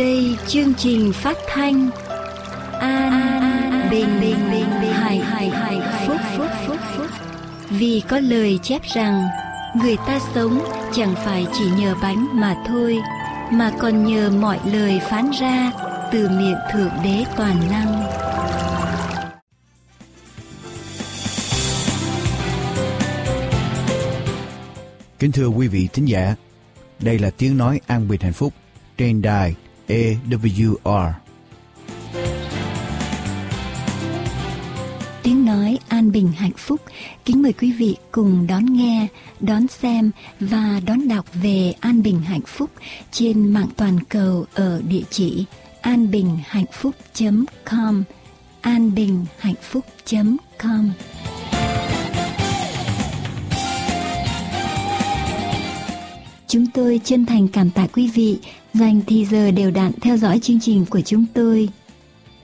Đây chương trình phát thanh. An, Bình Bình Bình Bình hài hài hài Phúc Phúc Phúc Phúc. Vì có lời chép rằng Người ta sống chẳng phải chỉ nhờ bánh mà thôi Mà còn nhờ mọi lời phán ra Từ miệng Thượng Đế Toàn Năng. Kính thưa quý vị thính giả, đây là tiếng nói an bình hạnh phúc trên đài AWR. Tiếng nói an bình hạnh phúc kính mời quý vị cùng đón nghe, đón xem và đón đọc về an bình hạnh phúc trên mạng toàn cầu ở địa chỉ anbinhhạnhphúc.com anbinhhạnhphúc.com Chúng tôi chân thành cảm tạ quý vị dành thì giờ đều đặn theo dõi chương trình của chúng tôi.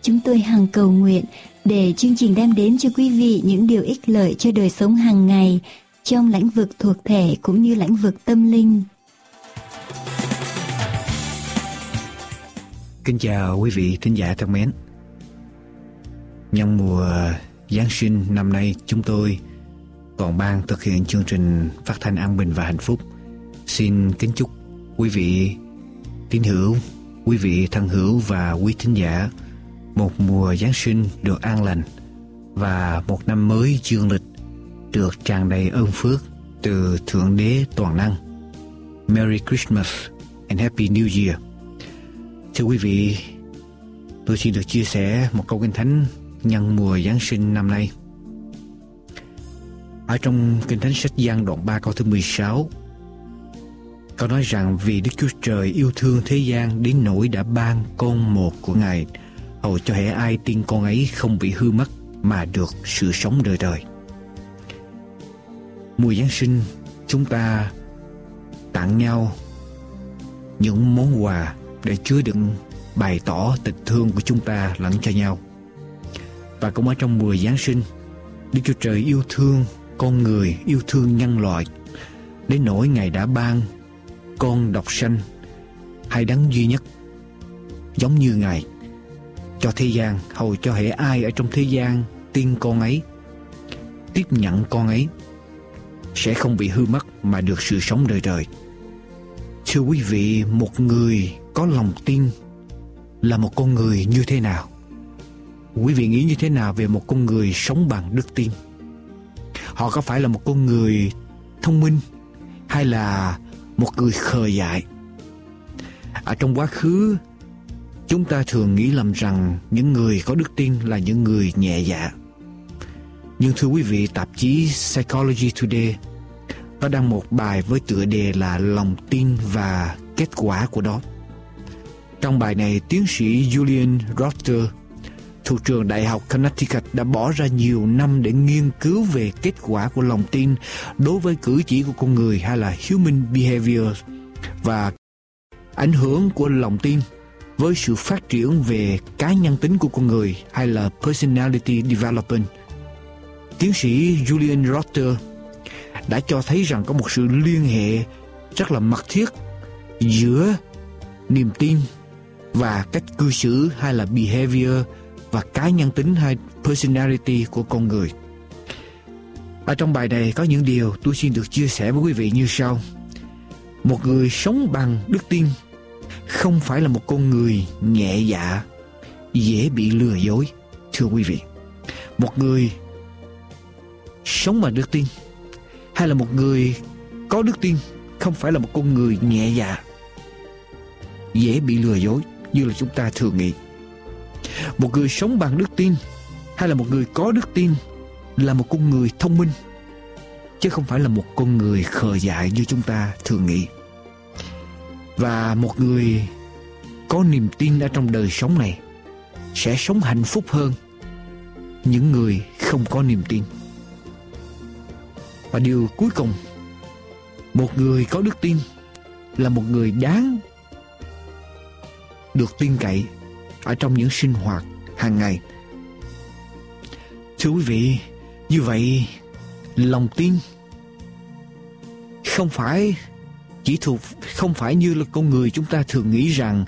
Chúng tôi hằng cầu nguyện để chương trình đem đến cho quý vị những điều ích lợi cho đời sống hàng ngày trong lĩnh vực thuộc thể cũng như lĩnh vực tâm linh. Kính chào quý vị thính giả thân mến. Nhân mùa Giáng sinh năm nay, chúng tôi còn ban thực hiện chương trình phát thanh an bình và hạnh phúc – Xin kính chúc quý vị tín hữu, quý vị thân hữu và quý thính giả một mùa Giáng sinh được an lành và một năm mới dương lịch được tràn đầy ơn phước từ Thượng Đế Toàn Năng. Merry Christmas and Happy New Year. Thưa quý vị, tôi xin được chia sẻ một câu kinh thánh nhân mùa Giáng sinh năm nay. Ở trong kinh thánh sách Giăng đoạn 3 câu thứ 16 có nói rằng vì Đức Chúa Trời yêu thương thế gian đến nỗi đã ban con một của Ngài, hầu cho hệ ai tin con ấy không bị hư mất mà được sự sống đời đời. Mùa Giáng sinh, chúng ta tặng nhau những món quà để chứa đựng bày tỏ tình thương của chúng ta lẫn cho nhau. Và cũng ở trong mùa Giáng sinh, Đức Chúa Trời yêu thương con người, yêu thương nhân loại đến nỗi Ngài đã ban con độc sanh, hay đấng duy nhất, giống như ngài, cho thế gian hầu cho hệ ai ở trong thế gian tin con ấy, tiếp nhận con ấy, sẽ không bị hư mất mà được sự sống đời đời. Thưa quý vị, một người có lòng tin là một con người như thế nào? Quý vị nghĩ như thế nào về một con người sống bằng đức tin? Họ có phải là một con người thông minh hay là một người khờ dại. Ở trong quá khứ, chúng ta thường nghĩ lầm rằng những người có đức tin là những người nhẹ dạ. Nhưng thưa quý vị, tạp chí psychology today có đăng một bài với tựa đề là lòng tin và kết quả của đó. Trong bài này, tiến sĩ julian rotter thủ trường Đại học Connecticut đã bỏ ra nhiều năm để nghiên cứu về kết quả của lòng tin đối với cử chỉ của con người hay là human behavior và ảnh hưởng của lòng tin với sự phát triển về cá nhân tính của con người hay là personality development. Tiến sĩ Julian Rotter đã cho thấy rằng có một sự liên hệ rất là mật thiết giữa niềm tin và cách cư xử hay là behavior và cá nhân tính hay personality của con người. Ở trong bài này có những điều tôi xin được chia sẻ với quý vị như sau. Một người sống bằng đức tin không phải là một con người nhẹ dạ, dễ bị lừa dối, thưa quý vị. Một người sống bằng đức tin hay là một người có đức tin không phải là một con người nhẹ dạ, dễ bị lừa dối như là chúng ta thường nghĩ một người sống bằng đức tin hay là một người có đức tin là một con người thông minh, chứ không phải là một con người khờ dại như chúng ta thường nghĩ. Và một người có niềm tin ở trong đời sống này sẽ sống hạnh phúc hơn những người không có niềm tin. Và điều cuối cùng, một người có đức tin là một người đáng được tin cậy ở trong những sinh hoạt hàng ngày. Thưa quý vị, như vậy lòng tin không phải chỉ thuộc không phải như là con người chúng ta thường nghĩ rằng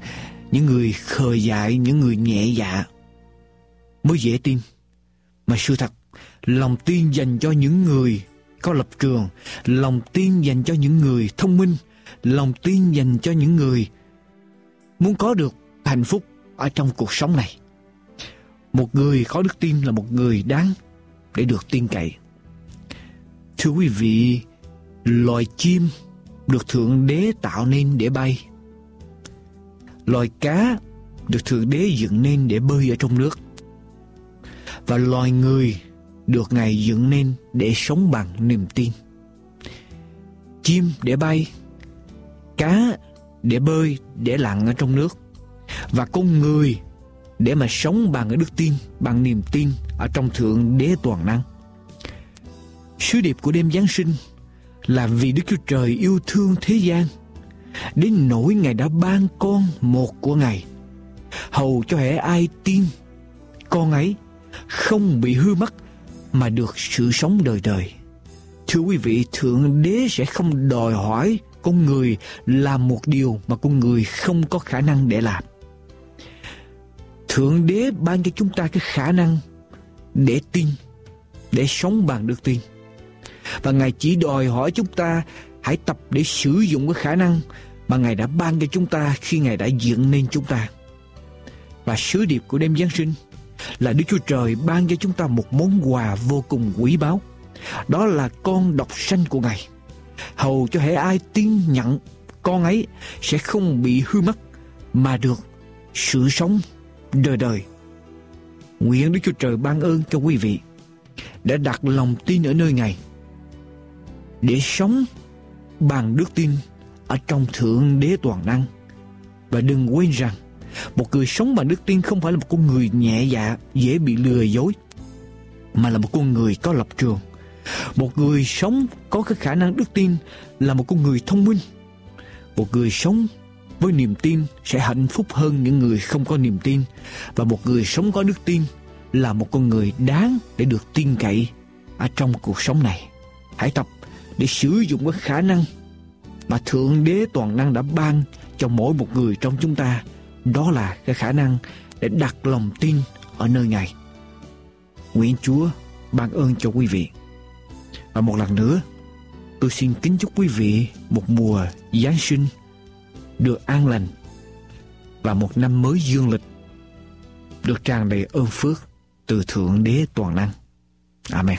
những người khờ dại, những người nhẹ dạ mới dễ tin. Mà sự thật, lòng tin dành cho những người có lập trường, lòng tin dành cho những người thông minh, lòng tin dành cho những người muốn có được hạnh phúc ở trong cuộc sống này. Một người có đức tin là một người đáng để được tin cậy. Thưa quý vị, loài chim được Thượng Đế tạo nên để bay. Loài cá được Thượng Đế dựng nên để bơi ở trong nước. Và loài người được Ngài dựng nên để sống bằng niềm tin. Chim để bay, cá để bơi, để lặn ở trong nước. Và con người để mà sống bằng cái đức tin, bằng niềm tin ở trong Thượng Đế toàn năng. Sứ điệp của đêm Giáng sinh là vì Đức Chúa Trời yêu thương thế gian đến nỗi Ngài đã ban con một của Ngài hầu cho hệ ai tin con ấy không bị hư mất mà được sự sống đời đời. Thưa quý vị, Thượng Đế sẽ không đòi hỏi con người làm một điều mà con người không có khả năng để làm. Thượng Đế ban cho chúng ta cái khả năng để tin, để sống bằng đức tin. Và Ngài chỉ đòi hỏi chúng ta hãy tập để sử dụng cái khả năng mà Ngài đã ban cho chúng ta khi Ngài đã dựng nên chúng ta. Và sứ điệp của đêm Giáng sinh là Đức Chúa Trời ban cho chúng ta một món quà vô cùng quý báu. Đó là con độc sanh của Ngài. Hầu cho hệ ai tin nhận con ấy sẽ không bị hư mất mà được sự sống đời đời. Nguyện Đức Chúa Trời ban ơn cho quý vị đã đặt lòng tin ở nơi Ngài để sống bằng đức tin ở trong Thượng Đế Toàn Năng. Và đừng quên rằng một người sống bằng đức tin không phải là một con người nhẹ dạ, dễ bị lừa dối, mà là một con người có lập trường. Một người sống có cái khả năng đức tin là một con người thông minh. Một người sống với niềm tin sẽ hạnh phúc hơn những người không có niềm tin. Và một người sống có đức tin là một con người đáng để được tin cậy ở trong cuộc sống này. Hãy tập để sử dụng cái khả năng mà Thượng Đế Toàn Năng đã ban cho mỗi một người trong chúng ta đó là cái khả năng để đặt lòng tin ở nơi Ngài. Nguyện Chúa ban ơn cho quý vị. Và một lần nữa, tôi xin kính chúc quý vị một mùa Giáng sinh được an lành và một năm mới dương lịch, được tràn đầy ơn phước từ Thượng Đế Toàn Năng. Amen.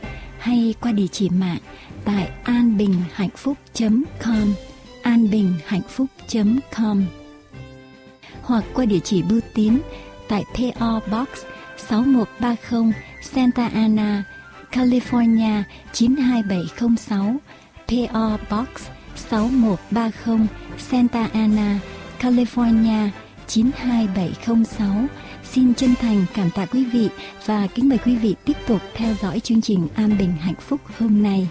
hay qua địa chỉ mạng tại anbinhhạnhphúc.com anbinhhạnhphúc.com hoặc qua địa chỉ bưu tín tại PO Box 6130 Santa Ana, California 92706 PO Box 6130 Santa Ana, California 92706 Xin chân thành cảm tạ quý vị và kính mời quý vị tiếp tục theo dõi chương trình An Bình Hạnh Phúc hôm nay.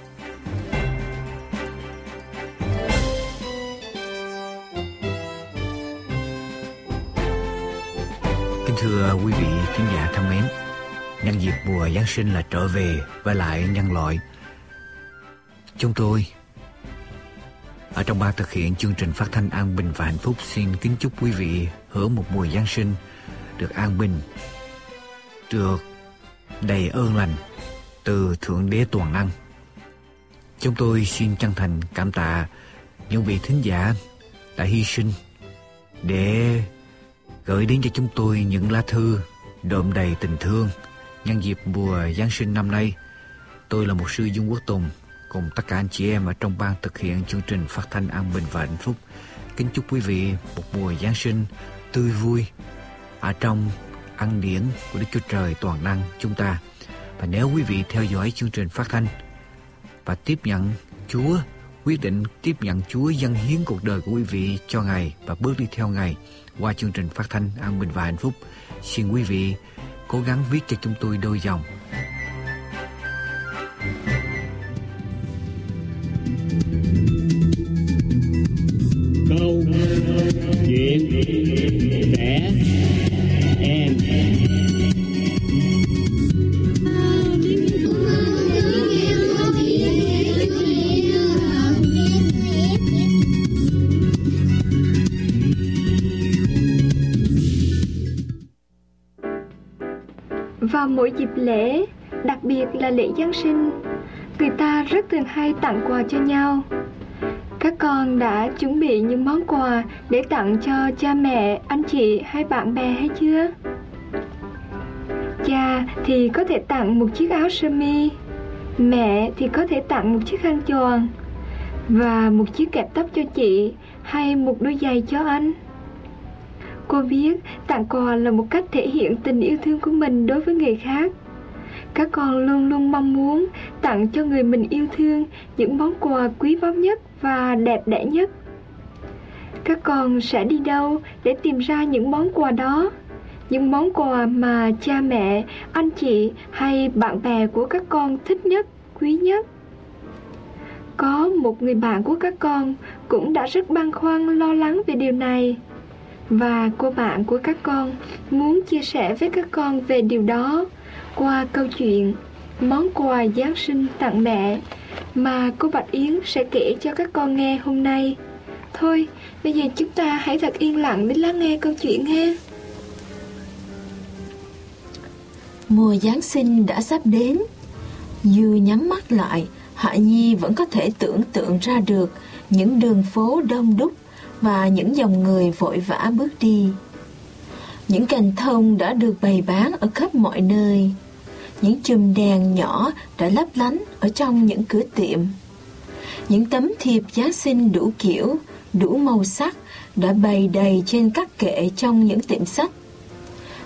Kính thưa quý vị khán giả thân mến, nhân dịp mùa Giáng sinh là trở về với lại nhân loại. Chúng tôi ở trong ban thực hiện chương trình phát thanh an bình và hạnh phúc xin kính chúc quý vị hưởng một mùa Giáng sinh được an bình, được đầy ơn lành từ Thượng Đế Toàn Năng. Chúng tôi xin chân thành cảm tạ những vị thính giả đã hy sinh để gửi đến cho chúng tôi những lá thư đượm đầy tình thương nhân dịp mùa Giáng sinh năm nay. Tôi là một sư Dung Quốc Tùng cùng tất cả anh chị em ở trong ban thực hiện chương trình phát thanh an bình và hạnh phúc. Kính chúc quý vị một mùa Giáng sinh tươi vui, ở trong ăn điển của Đức Chúa Trời toàn năng chúng ta. Và nếu quý vị theo dõi chương trình phát thanh và tiếp nhận Chúa, quyết định tiếp nhận Chúa dâng hiến cuộc đời của quý vị cho Ngài và bước đi theo Ngài qua chương trình phát thanh an bình và hạnh phúc, xin quý vị cố gắng viết cho chúng tôi đôi dòng ta rất thường hay tặng quà cho nhau. Các con đã chuẩn bị những món quà để tặng cho cha mẹ, anh chị hay bạn bè hay chưa? Cha thì có thể tặng một chiếc áo sơ mi, mẹ thì có thể tặng một chiếc khăn choàng và một chiếc kẹp tóc cho chị hay một đôi giày cho anh. Cô biết tặng quà là một cách thể hiện tình yêu thương của mình đối với người khác. Các con luôn luôn mong muốn tặng cho người mình yêu thương những món quà quý báu nhất và đẹp đẽ nhất. Các con sẽ đi đâu để tìm ra những món quà đó? Những món quà mà cha mẹ, anh chị hay bạn bè của các con thích nhất, quý nhất. Có một người bạn của các con cũng đã rất băn khoăn lo lắng về điều này và cô bạn của các con muốn chia sẻ với các con về điều đó qua câu chuyện món quà Giáng sinh tặng mẹ mà cô Bạch Yến sẽ kể cho các con nghe hôm nay. Thôi, bây giờ chúng ta hãy thật yên lặng để lắng nghe câu chuyện ha. Mùa Giáng sinh đã sắp đến. Dư nhắm mắt lại, Hạ Nhi vẫn có thể tưởng tượng ra được những đường phố đông đúc và những dòng người vội vã bước đi. Những cành thông đã được bày bán ở khắp mọi nơi. Những chùm đèn nhỏ đã lấp lánh ở trong những cửa tiệm. Những tấm thiệp Giáng sinh đủ kiểu, đủ màu sắc đã bày đầy trên các kệ trong những tiệm sách.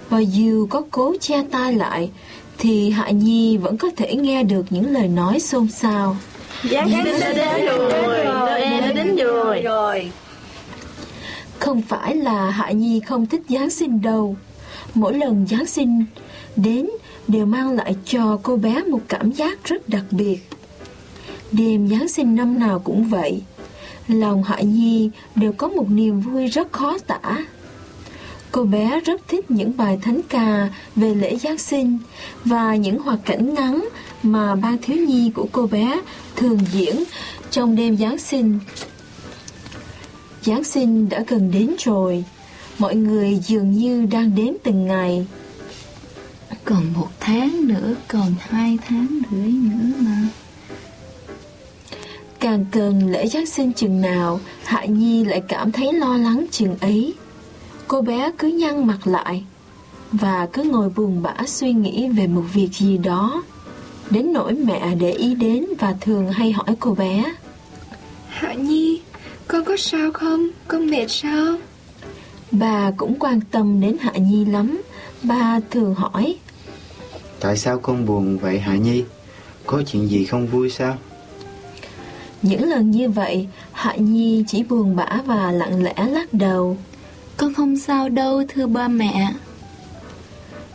Và dù có cố che tai lại, thì Hạ Nhi vẫn có thể nghe được những lời nói xôn xao. Giáng sinh đã đến rồi, Noel đã đến rồi. Không phải là Hạ Nhi không thích Giáng sinh đâu. Mỗi lần Giáng sinh đến đều mang lại cho cô bé một cảm giác rất đặc biệt. Đêm Giáng sinh năm nào cũng vậy. Lòng Hạ Nhi đều có một niềm vui rất khó tả. Cô bé rất thích những bài thánh ca về lễ Giáng sinh và những hoạt cảnh ngắn mà ban thiếu nhi của cô bé thường diễn trong đêm Giáng sinh. Giáng sinh đã gần đến rồi, mọi người dường như đang đếm từng ngày. Còn một tháng nữa, còn hai tháng rưỡi nữa mà. Càng gần lễ Giáng sinh chừng nào, Hạ Nhi lại cảm thấy lo lắng chừng ấy. Cô bé cứ nhăn mặt lại và cứ ngồi buồn bã suy nghĩ về một việc gì đó. Đến nỗi mẹ để ý đến và thường hay hỏi cô bé. Hạ Nhi, con có sao không? Con mệt sao? Bà cũng quan tâm đến Hạ Nhi lắm. Bà thường hỏi. Tại sao con buồn vậy Hạ Nhi? Có chuyện gì không vui sao? Những lần như vậy, Hạ Nhi chỉ buồn bã và lặng lẽ lắc đầu. Con không sao đâu thưa ba mẹ.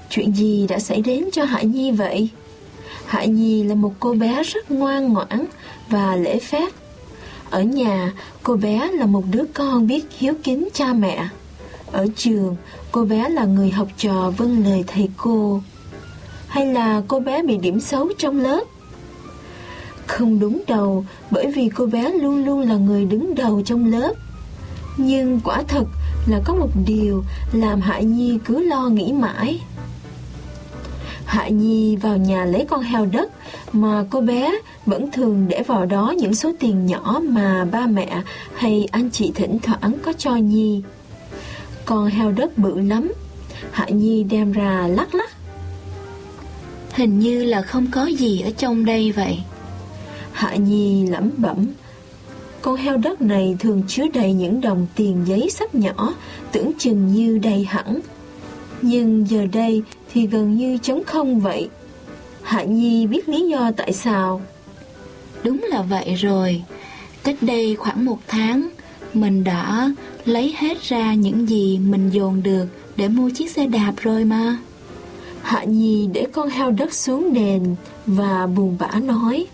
Chuyện gì đã xảy đến cho Hạ Nhi vậy? Hạ Nhi là một cô bé rất ngoan ngoãn và lễ phép. Ở nhà, cô bé là một đứa con biết hiếu kính cha mẹ. Ở trường, cô bé là người học trò vâng lời thầy cô. Hay là cô bé bị điểm xấu trong lớp? Không đúng đầu, bởi vì cô bé luôn luôn là người đứng đầu trong lớp. Nhưng quả thật là có một điều làm Hạ Nhi cứ lo nghĩ mãi. Hạ Nhi vào nhà lấy con heo đất mà cô bé vẫn thường để vào đó những số tiền nhỏ mà ba mẹ hay anh chị thỉnh thoảng có cho Nhi. Con heo đất bự lắm, Hạ Nhi đem ra lắc lắc. Hình như là không có gì ở trong đây vậy. Hạ Nhi lẩm bẩm. Con heo đất này thường chứa đầy những đồng tiền giấy sắp nhỏ, tưởng chừng như đầy hẳn. Nhưng giờ đây thì gần như trống không vậy. Hạ Nhi biết lý do tại sao. Đúng là vậy rồi. Cách đây khoảng một tháng, mình đã lấy hết ra những gì mình dồn được để mua chiếc xe đạp rồi mà. Hạ Nhi để con heo đất xuống nền và buồn bã nói.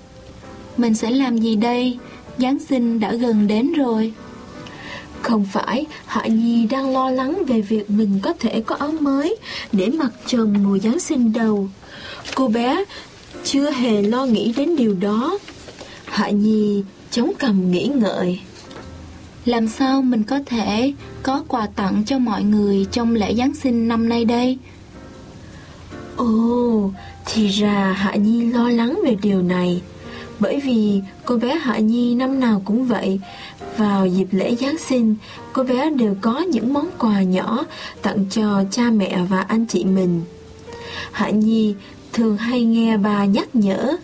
Mình sẽ làm gì đây? Giáng sinh đã gần đến rồi. Không phải, Hạ Nhi đang lo lắng về việc mình có thể có áo mới để mặc trần mùa Giáng sinh đầu. Cô bé chưa hề lo nghĩ đến điều đó. Hạ Nhi chống cằm nghĩ ngợi. Làm sao mình có thể có quà tặng cho mọi người trong lễ Giáng sinh năm nay đây? Ồ, thì ra Hạ Nhi lo lắng về điều này. Bởi vì cô bé Hạ Nhi năm nào cũng vậy. Vào dịp lễ Giáng sinh, cô bé đều có những món quà nhỏ tặng cho cha mẹ và anh chị mình. Hạ Nhi thường hay nghe bà nhắc nhở.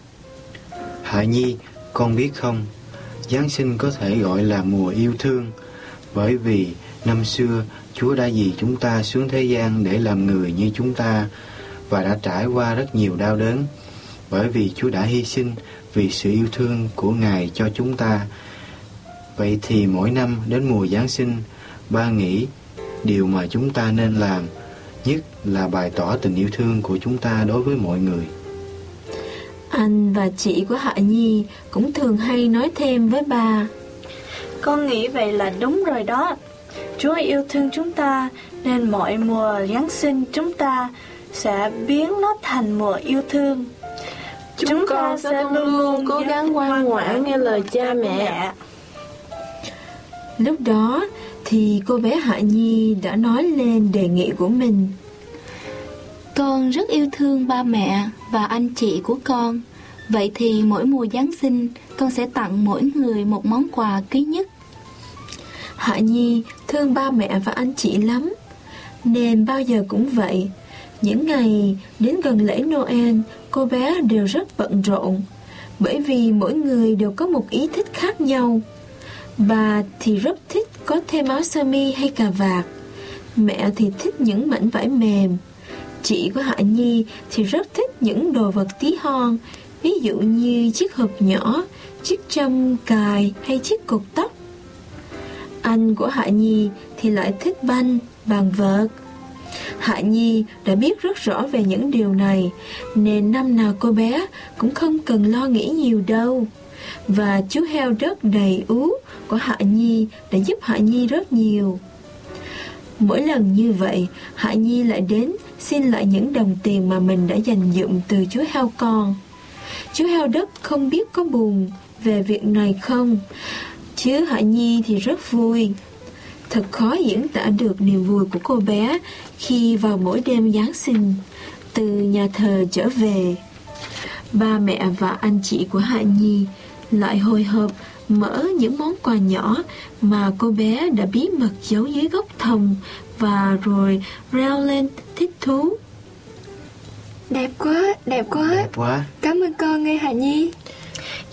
Hạ Nhi, con biết không, Giáng sinh có thể gọi là mùa yêu thương, bởi vì năm xưa Chúa đã vì chúng ta xuống thế gian để làm người như chúng ta và đã trải qua rất nhiều đau đớn, bởi vì Chúa đã hy sinh vì sự yêu thương của Ngài cho chúng ta. Vậy thì mỗi năm đến mùa Giáng sinh, ba nghĩ điều mà chúng ta nên làm nhất là bày tỏ tình yêu thương của chúng ta đối với mọi người. Anh và chị của Hạ Nhi cũng thường hay nói thêm với bà. Con nghĩ vậy là đúng rồi đó. Chúa yêu thương chúng ta nên mọi mùa Giáng sinh chúng ta sẽ biến nó thành mùa yêu thương. Chúng con sẽ luôn luôn cố gắng ngoan ngoãn nghe lời cha mẹ. Lúc đó thì cô bé Hạ Nhi đã nói lên đề nghị của mình. Con rất yêu thương ba mẹ và anh chị của con. Vậy thì mỗi mùa Giáng sinh, con sẽ tặng mỗi người một món quà quý nhất. Hạ Nhi thương ba mẹ và anh chị lắm, nên bao giờ cũng vậy. Những ngày đến gần lễ Noel, cô bé đều rất bận rộn, bởi vì mỗi người đều có một ý thích khác nhau. Bà thì rất thích có thêm áo sơ mi hay cà vạt. Mẹ thì thích những mảnh vải mềm. Chị của Hạ Nhi thì rất thích những đồ vật tí hon, ví dụ như chiếc hộp nhỏ, chiếc châm cài hay chiếc cột tóc. Anh của Hạ Nhi thì lại thích banh, bàn vợt. Hạ Nhi đã biết rất rõ về những điều này, nên năm nào cô bé cũng không cần lo nghĩ nhiều đâu. Và chú heo đất đầy ú của Hạ Nhi đã giúp Hạ Nhi rất nhiều. Mỗi lần như vậy, Hạ Nhi lại đến xin lại những đồng tiền mà mình đã dành dụm từ chú heo con. Chú heo đất không biết có buồn về việc này không, chứ Hạ Nhi thì rất vui. Thật khó diễn tả được niềm vui của cô bé khi vào mỗi đêm Giáng sinh từ nhà thờ trở về. Ba mẹ và anh chị của Hạ Nhi lại hồi hộp mở những món quà nhỏ mà cô bé đã bí mật giấu dưới gốc thông và rồi reo lên thích thú. Đẹp quá, đẹp quá. Đẹp quá. Cảm ơn con nghe Hạ Nhi.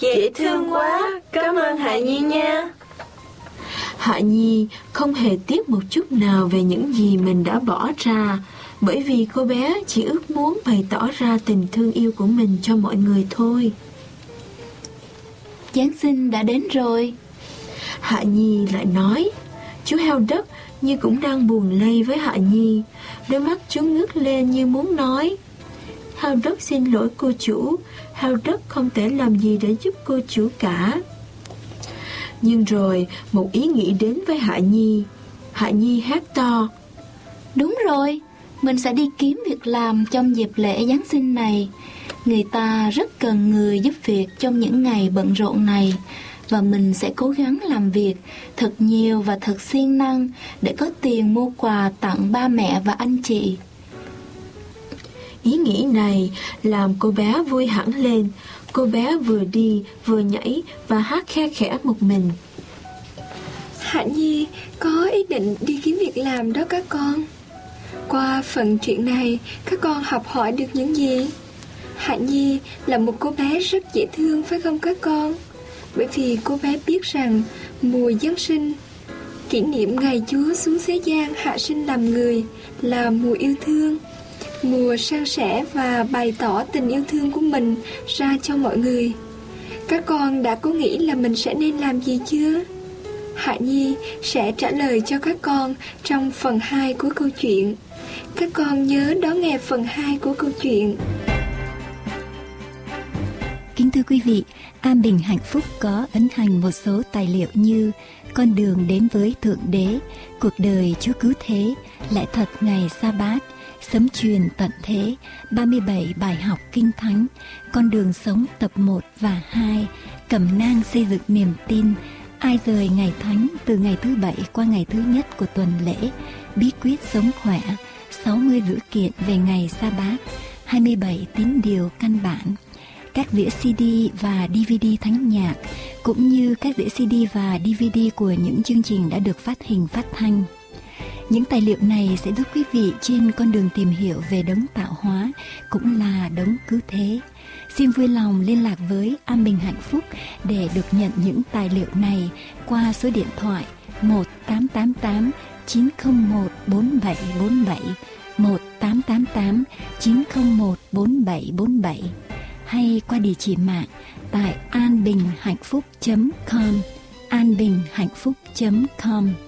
Dễ thương quá, cảm ơn Hạ Nhi nha. Hạ Nhi không hề tiếc một chút nào về những gì mình đã bỏ ra, bởi vì cô bé chỉ ước muốn bày tỏ ra tình thương yêu của mình cho mọi người thôi. Giáng sinh đã đến rồi. Hạ Nhi lại nói, chú heo đất như cũng đang buồn lây với Hạ Nhi, đôi mắt chú ngước lên như muốn nói. Heo đất xin lỗi cô chủ, heo đất không thể làm gì để giúp cô chủ cả. Nhưng rồi một ý nghĩ đến với Hạ Nhi. Hạ Nhi hát to. Đúng rồi, mình sẽ đi kiếm việc làm trong dịp lễ Giáng sinh này. Người ta rất cần người giúp việc trong những ngày bận rộn này và mình sẽ cố gắng làm việc thật nhiều và thật siêng năng để có tiền mua quà tặng ba mẹ và anh chị. Ý nghĩ này làm cô bé vui hẳn lên. Cô bé vừa đi vừa nhảy và hát khe khẽ một mình. Hạ Nhi có ý định đi kiếm việc làm đó các con. Qua phần chuyện này, các con học hỏi được những gì? Hạ Nhi là một cô bé rất dễ thương phải không các con? Bởi vì cô bé biết rằng mùa Giáng sinh, kỷ niệm ngày Chúa xuống thế gian hạ sinh làm người là mùa yêu thương. Mùa san sẻ và bày tỏ tình yêu thương của mình ra cho mọi người. Các con đã có nghĩ là mình sẽ nên làm gì chưa? Hạ Nhi sẽ trả lời cho các con trong phần 2 của câu chuyện. Các con nhớ đón nghe phần 2 của câu chuyện. Kính thưa quý vị, An Bình Hạnh Phúc có ấn hành một số tài liệu như Con đường đến với Thượng Đế, Cuộc đời Chúa Cứu Thế, lại thật ngày sa bát, Sấm truyền tận thế, 37 bài học kinh thánh, Con đường sống tập 1 và 2, Cẩm nang xây dựng niềm tin, Ai rời ngày thánh từ ngày thứ bảy qua ngày thứ nhất của tuần lễ, bí quyết sống khỏe, 60 dữ kiện về ngày sa bát, 27 tín điều căn bản, các đĩa CD và DVD thánh nhạc, cũng như các đĩa CD và DVD của những chương trình đã được phát hình phát thanh. Những tài liệu này sẽ giúp quý vị trên con đường tìm hiểu về đấng tạo hóa, cũng là đấng cứu thế. Xin vui lòng liên lạc với An Bình Hạnh Phúc để được nhận những tài liệu này qua số điện thoại 1888 901 4747 1888 901 4747 hay qua địa chỉ mạng tại anbinhhạnhphúc.com anbinhhạnhphúc.com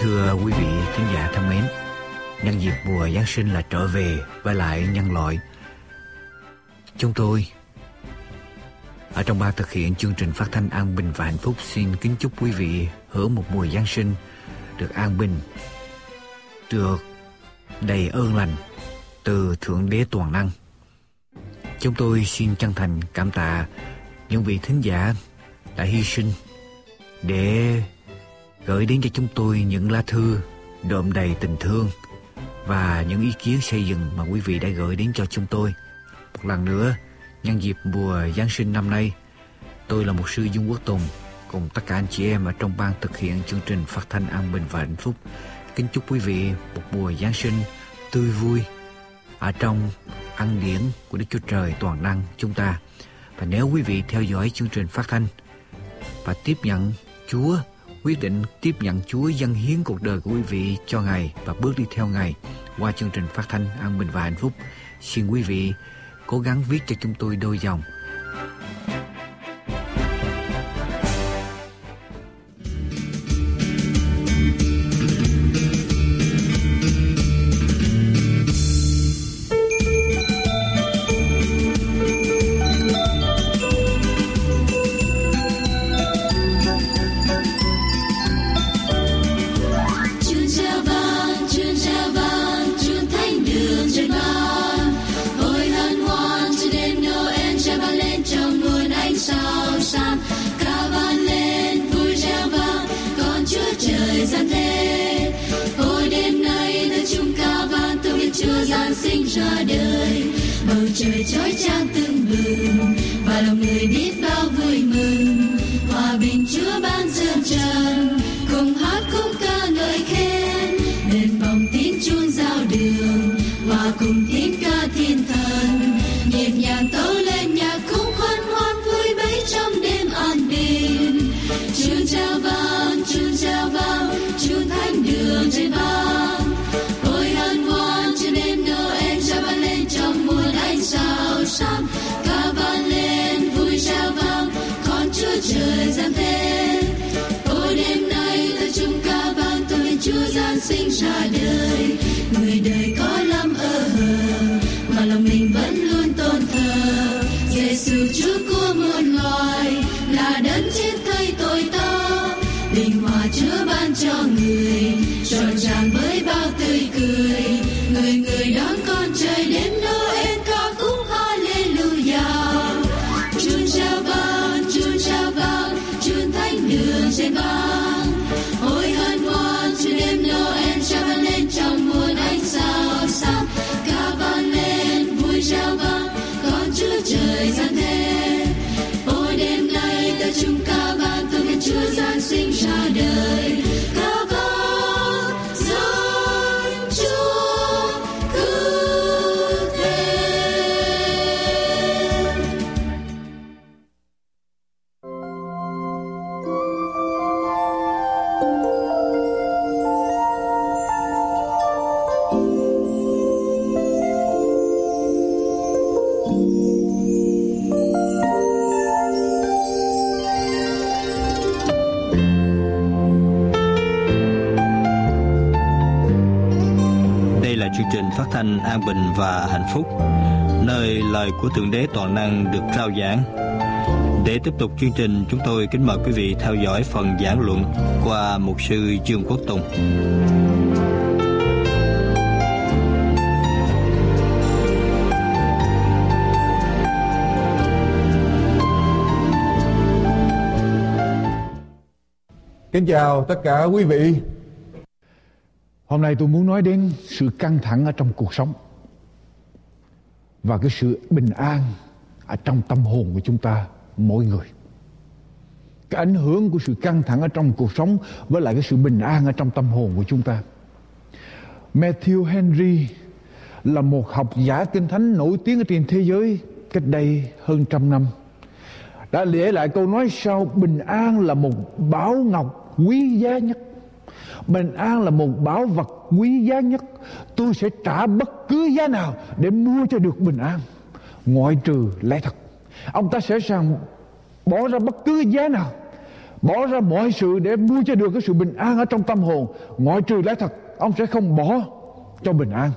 Thưa quý vị khán giả thân mến, nhân dịp mùa Giáng sinh là trở về với lại nhân loại. Chúng tôi ở trong ban thực hiện chương trình phát thanh an bình và hạnh phúc xin kính chúc quý vị hưởng một mùa Giáng sinh được an bình, được đầy ơn lành từ Thượng Đế Toàn Năng. Chúng tôi xin chân thành cảm tạ những vị thính giả đã hy sinh để gửi đến cho chúng tôi những lá thư đượm đầy tình thương và những ý kiến xây dựng mà quý vị đã gửi đến cho chúng tôi. Một lần nữa, nhân dịp mùa Giáng sinh năm nay, tôi là một sư Dung Quốc Tùng cùng tất cả anh chị em ở trong ban thực hiện chương trình phát thanh an bình và hạnh phúc. Kính chúc quý vị một mùa Giáng sinh tươi vui ở trong ăn điển của Đức Chúa Trời toàn năng chúng ta. Và nếu quý vị theo dõi chương trình phát thanh và tiếp nhận Chúa, quyết định tiếp nhận Chúa dâng hiến cuộc đời của quý vị cho Ngài và bước đi theo Ngài. Qua chương trình phát thanh an bình và hạnh phúc, xin quý vị cố gắng viết cho chúng tôi đôi dòng. Của Thượng Đế Toàn Năng được rao giảng. Để tiếp tục chương trình, chúng tôi kính mời quý vị theo dõi phần giảng luận qua mục sư Dương Quốc Tùng. Kính chào tất cả quý vị. Hôm nay tôi muốn nói đến sự căng thẳng ở trong cuộc sống và cái sự bình an ở trong tâm hồn của chúng ta mỗi người. Cái ảnh hưởng của sự căng thẳng ở trong cuộc sống với lại cái sự bình an ở trong tâm hồn của chúng ta. Matthew Henry là một học giả kinh thánh nổi tiếng ở trên thế giới cách đây hơn trăm năm đã để lại câu nói sau, bình an là một bảo ngọc quý giá nhất bình an là một bảo vật quý giá nhất, tôi sẽ trả bất cứ giá nào để mua cho được bình an. Ngoại trừ lẽ thật, ông ta sẽ sẵn bỏ ra bất cứ giá nào, bỏ ra mọi sự để mua cho được cái sự bình an ở trong tâm hồn. Ngoại trừ lẽ thật, ông sẽ không bỏ cho bình an.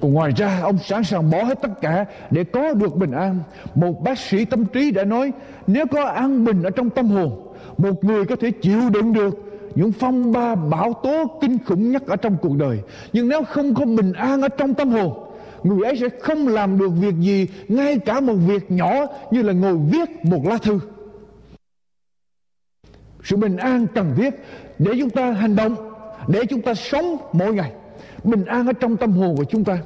Còn ngoài ra, ông sẵn sàng bỏ hết tất cả để có được bình an. Một bác sĩ tâm trí đã nói, nếu có an bình ở trong tâm hồn, một người có thể chịu đựng được những phong ba bão tố kinh khủng nhất ở trong cuộc đời. Nhưng nếu không có bình an ở trong tâm hồn, người ấy sẽ không làm được việc gì, ngay cả một việc nhỏ như là ngồi viết một lá thư. Sự bình an cần thiết để chúng ta hành động, để chúng ta sống mỗi ngày. Bình an ở trong tâm hồn của chúng ta.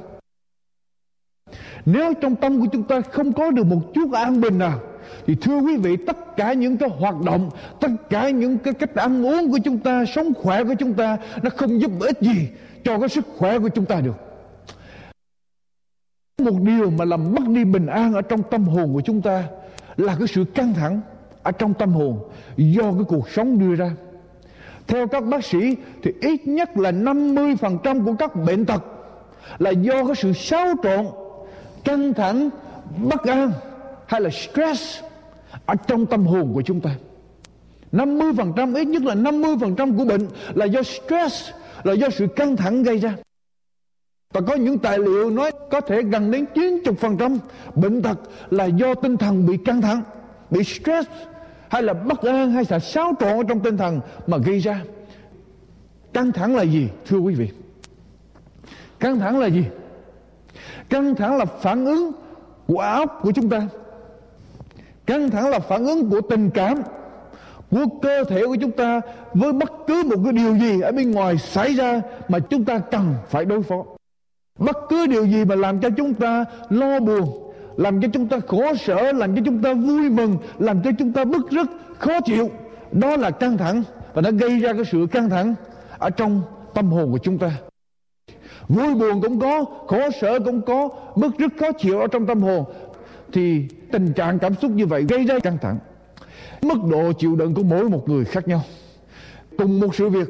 Nếu trong tâm của chúng ta không có được một chút an bình nào thì thưa quý vị, tất cả những cái hoạt động, tất cả những cái cách ăn uống của chúng ta, sống khỏe của chúng ta, nó không giúp ích gì cho cái sức khỏe của chúng ta được. Một điều mà làm mất đi bình an ở trong tâm hồn của chúng ta là cái sự căng thẳng ở trong tâm hồn do cái cuộc sống đưa ra. Theo các bác sĩ, thì ít nhất là 50% của các bệnh tật là do cái sự xáo trộn, căng thẳng, bất an hay là stress ở trong tâm hồn của chúng ta. 50% ít nhất là 50% của bệnh là do stress, là do sự căng thẳng gây ra. Và có những tài liệu nói có thể gần đến 90% bệnh tật là do tinh thần bị căng thẳng, bị stress, hay là bất an, hay là xáo trộn trong tinh thần mà gây ra. Căng thẳng là gì, thưa quý vị? Căng thẳng là gì? Căng thẳng là phản ứng của óc của chúng ta căng thẳng là phản ứng của tình cảm, của cơ thể của chúng ta với bất cứ một cái điều gì ở bên ngoài xảy ra mà chúng ta cần phải đối phó. Bất cứ điều gì mà làm cho chúng ta lo buồn, làm cho chúng ta khổ sở, làm cho chúng ta vui mừng, làm cho chúng ta bức rứt, khó chịu, đó là căng thẳng và nó gây ra cái sự căng thẳng ở trong tâm hồn của chúng ta. Vui buồn cũng có, khổ sở cũng có, bức rứt, khó chịu ở trong tâm hồn thì tình trạng cảm xúc như vậy gây ra căng thẳng. Mức độ chịu đựng của mỗi một người khác nhau. Cùng một sự việc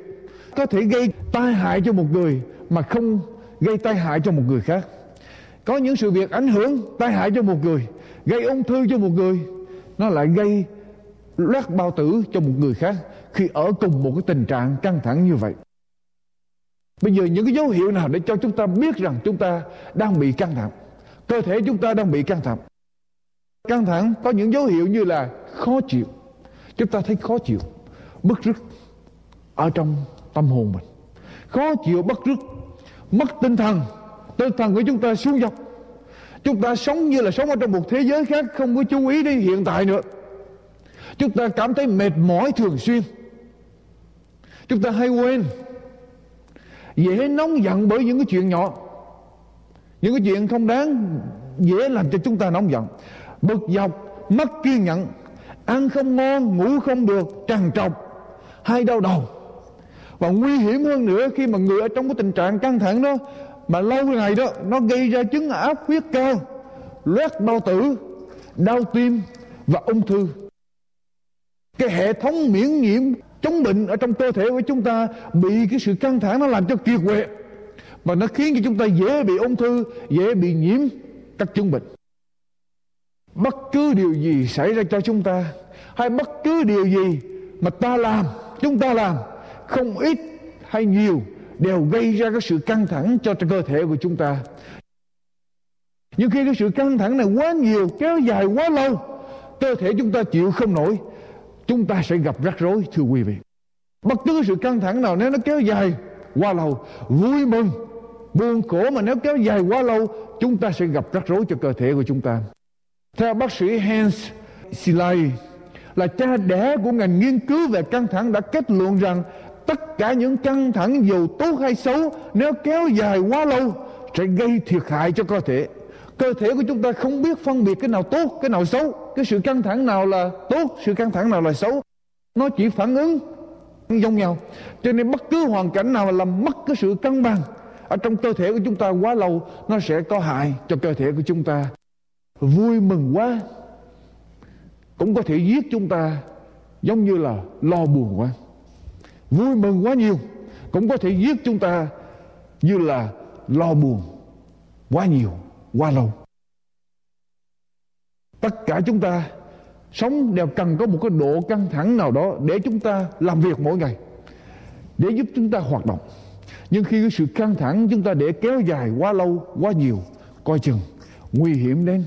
có thể gây tai hại cho một người mà không gây tai hại cho một người khác. Có những sự việc ảnh hưởng tai hại cho một người, gây ung thư cho một người, nó lại gây loét bao tử cho một người khác khi ở cùng một cái tình trạng căng thẳng như vậy. Bây giờ những cái dấu hiệu nào để cho chúng ta biết rằng chúng ta đang bị căng thẳng? Cơ thể chúng ta đang bị căng thẳng căng thẳng, có những dấu hiệu như là khó chịu. Chúng ta thấy khó chịu bức rứt ở trong tâm hồn mình. Khó chịu, bất rứt, mất tinh thần. Tinh thần của chúng ta xuống dốc. Chúng ta sống như là sống ở trong một thế giới khác, không có chú ý đến hiện tại nữa. Chúng ta cảm thấy mệt mỏi thường xuyên. Chúng ta hay quên, dễ nóng giận bởi những cái chuyện nhỏ. Những cái chuyện không đáng, dễ làm cho chúng ta nóng giận bực dọc, mất kiên nhẫn. Ăn không ngon, ngủ không được, trằn trọc. Hay đau đầu. Và nguy hiểm hơn nữa khi mà người ở trong cái tình trạng căng thẳng đó, mà lâu ngày đó, nó gây ra chứng áp huyết cao loét bao tử, đau tim và ung thư. Cái hệ thống miễn nhiễm chống bệnh ở trong cơ thể của chúng ta bị cái sự căng thẳng nó làm cho kiệt quệ và nó khiến cho chúng ta dễ bị ung thư, dễ bị nhiễm các chứng bệnh bất cứ điều gì xảy ra cho chúng ta, hay bất cứ điều gì mà ta làm, chúng ta làm, không ít hay nhiều đều gây ra cái sự căng thẳng cho cơ thể của chúng ta. Nhưng khi cái sự căng thẳng này quá nhiều, kéo dài quá lâu, cơ thể chúng ta chịu không nổi, chúng ta sẽ gặp rắc rối, thưa quý vị. Bất cứ sự căng thẳng nào, nếu nó kéo dài quá lâu, vui mừng, buồn khổ mà nếu kéo dài quá lâu, chúng ta sẽ gặp rắc rối cho cơ thể của chúng ta theo bác sĩ Hans Silai là cha đẻ của ngành nghiên cứu về căng thẳng đã kết luận rằng tất cả những căng thẳng dù tốt hay xấu, nếu kéo dài quá lâu, sẽ gây thiệt hại cho cơ thể. Cơ thể của chúng ta không biết phân biệt cái nào tốt, cái nào xấu. Cái sự căng thẳng nào là tốt, sự căng thẳng nào là xấu, nó chỉ phản ứng giống nhau. Cho nên bất cứ hoàn cảnh nào làm mất cái sự cân bằng ở trong cơ thể của chúng ta quá lâu, nó sẽ có hại cho cơ thể của chúng ta vui mừng quá, cũng có thể giết chúng ta giống như là lo buồn quá. Vui mừng quá nhiều, cũng có thể giết chúng ta như là lo buồn quá nhiều, quá lâu. Tất cả chúng ta sống đều cần có một cái độ căng thẳng nào đó để chúng ta làm việc mỗi ngày, để giúp chúng ta hoạt động. Nhưng khi cái sự căng thẳng chúng ta để kéo dài quá lâu, quá nhiều, coi chừng nguy hiểm đến